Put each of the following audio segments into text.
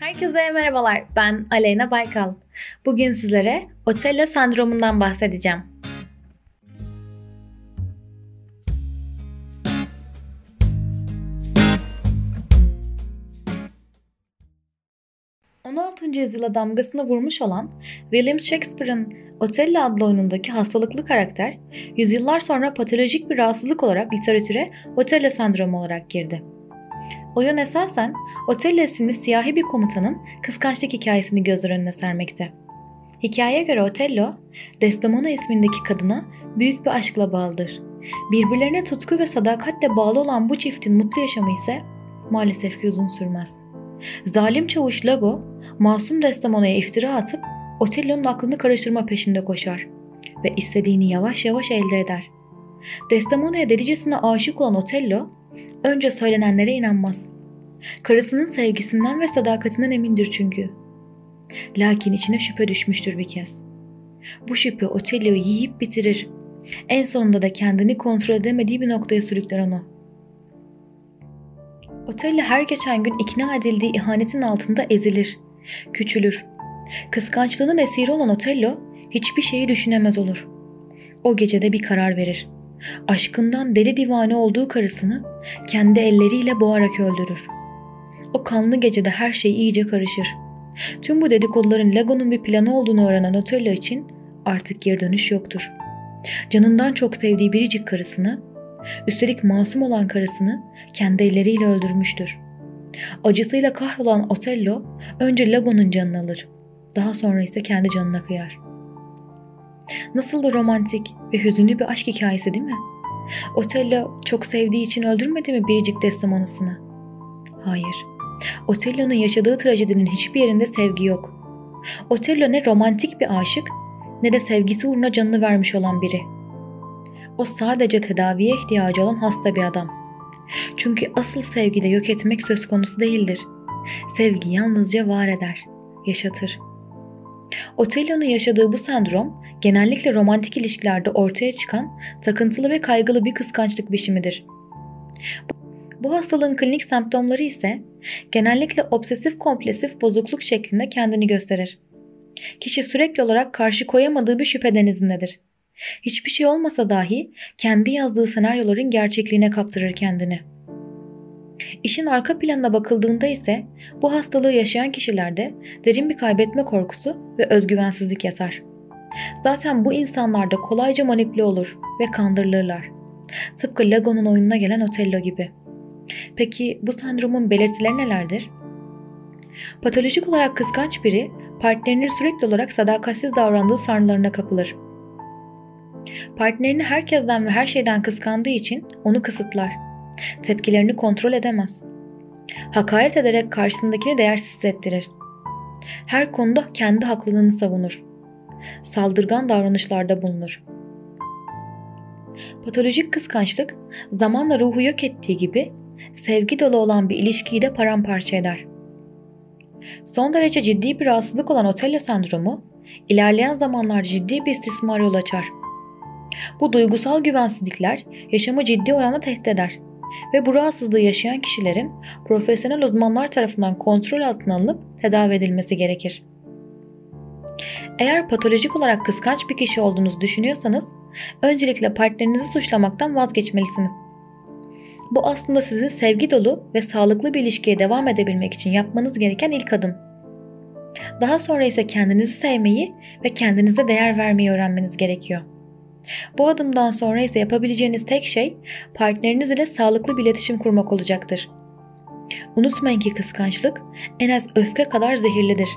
Herkese merhabalar. Ben Aleyna Baykal. Bugün sizlere Otello sendromundan bahsedeceğim. ...16. yüzyıla damgasını vurmuş olan William Shakespeare'ın Otello adlı oyunundaki hastalıklı karakter, yüzyıllar sonra patolojik bir rahatsızlık olarak literatüre Otello sendromu olarak girdi. Oyun esasen Otello isimli siyahi bir komutanın kıskançlık hikayesini gözler önüne sermekte. Hikayeye göre Otello, Desdemona ismindeki kadına büyük bir aşkla bağlıdır. Birbirlerine tutku ve sadakatle bağlı olan bu çiftin mutlu yaşamı ise maalesef ki uzun sürmez. Zalim çavuş Lago, masum Desdemona'ya iftira atıp Otello'nun aklını karıştırma peşinde koşar ve istediğini yavaş yavaş elde eder. Desdemona'ya delicesine aşık olan Otello, önce söylenenlere inanmaz. Karısının sevgisinden ve sadakatinden emindir çünkü. Lakin içine şüphe düşmüştür bir kez. Bu şüphe Otello'yu yiyip bitirir. En sonunda da kendini kontrol edemediği bir noktaya sürükler onu. Otello her geçen gün ikna edildiği ihanetin altında ezilir, küçülür. Kıskançlığının esiri olan Otello hiçbir şeyi düşünemez olur. O gecede bir karar verir aşkından deli divane olduğu karısını kendi elleriyle boğarak öldürür. O kanlı gecede her şey iyice karışır. Tüm bu dedikoduların Lago'nun bir planı olduğunu öğrenen Otello için artık geri dönüş yoktur. Canından çok sevdiği biricik karısını, üstelik masum olan karısını kendi elleriyle öldürmüştür. Acısıyla kahrolan Otello önce Lago'nun canını alır. Daha sonra ise kendi canına kıyar.'' Nasıl da romantik ve hüzünlü bir aşk hikayesi değil mi? Otello çok sevdiği için öldürmedi mi biricik Desdemona'sını? Hayır. Otello'nun yaşadığı trajedinin hiçbir yerinde sevgi yok. Otello ne romantik bir aşık ne de sevgisi uğruna canını vermiş olan biri. O sadece tedaviye ihtiyacı olan hasta bir adam. Çünkü asıl sevgide yok etmek söz konusu değildir. Sevgi yalnızca var eder, yaşatır. Otello'nun yaşadığı bu sendrom genellikle romantik ilişkilerde ortaya çıkan takıntılı ve kaygılı bir kıskançlık biçimidir. Bu hastalığın klinik semptomları ise genellikle obsesif kompulsif bozukluk şeklinde kendini gösterir. Kişi sürekli olarak karşı koyamadığı bir şüphe denizindedir. Hiçbir şey olmasa dahi kendi yazdığı senaryoların gerçekliğine kaptırır kendini. İşin arka planına bakıldığında ise bu hastalığı yaşayan kişilerde derin bir kaybetme korkusu ve özgüvensizlik yatar. Zaten bu insanlar da kolayca manipüle olur ve kandırılırlar. Tıpkı Lago'nun oyununa gelen Otello gibi. Peki bu sendromun belirtileri nelerdir? Patolojik olarak kıskanç biri partnerinin sürekli olarak sadakatsiz davrandığı sarnılarına kapılır. Partnerini herkesten ve her şeyden kıskandığı için onu kısıtlar. Tepkilerini kontrol edemez. Hakaret ederek karşısındakini değersiz hissettirir. Her konuda kendi haklılığını savunur saldırgan davranışlarda bulunur. Patolojik kıskançlık zamanla ruhu yok ettiği gibi sevgi dolu olan bir ilişkiyi de paramparça eder. Son derece ciddi bir rahatsızlık olan Otello sendromu ilerleyen zamanlarda ciddi bir istismar yol açar. Bu duygusal güvensizlikler yaşamı ciddi oranda tehdit eder ve bu rahatsızlığı yaşayan kişilerin profesyonel uzmanlar tarafından kontrol altına alınıp tedavi edilmesi gerekir. Eğer patolojik olarak kıskanç bir kişi olduğunuzu düşünüyorsanız öncelikle partnerinizi suçlamaktan vazgeçmelisiniz. Bu aslında sizin sevgi dolu ve sağlıklı bir ilişkiye devam edebilmek için yapmanız gereken ilk adım. Daha sonra ise kendinizi sevmeyi ve kendinize değer vermeyi öğrenmeniz gerekiyor. Bu adımdan sonra ise yapabileceğiniz tek şey partneriniz ile sağlıklı bir iletişim kurmak olacaktır. Unutmayın ki kıskançlık en az öfke kadar zehirlidir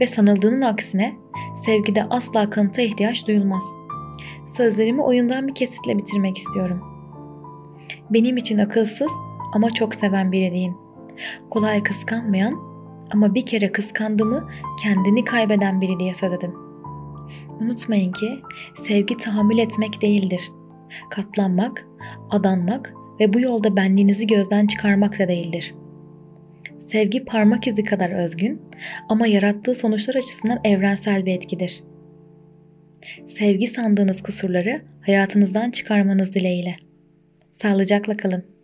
ve sanıldığının aksine sevgide asla kanıta ihtiyaç duyulmaz. Sözlerimi oyundan bir kesitle bitirmek istiyorum. Benim için akılsız ama çok seven biri deyin. Kolay kıskanmayan ama bir kere kıskandığımı kendini kaybeden biri diye söz edin. Unutmayın ki sevgi tahammül etmek değildir. Katlanmak, adanmak ve bu yolda benliğinizi gözden çıkarmak da değildir. Sevgi parmak izi kadar özgün ama yarattığı sonuçlar açısından evrensel bir etkidir. Sevgi sandığınız kusurları hayatınızdan çıkarmanız dileğiyle. Sağlıcakla kalın.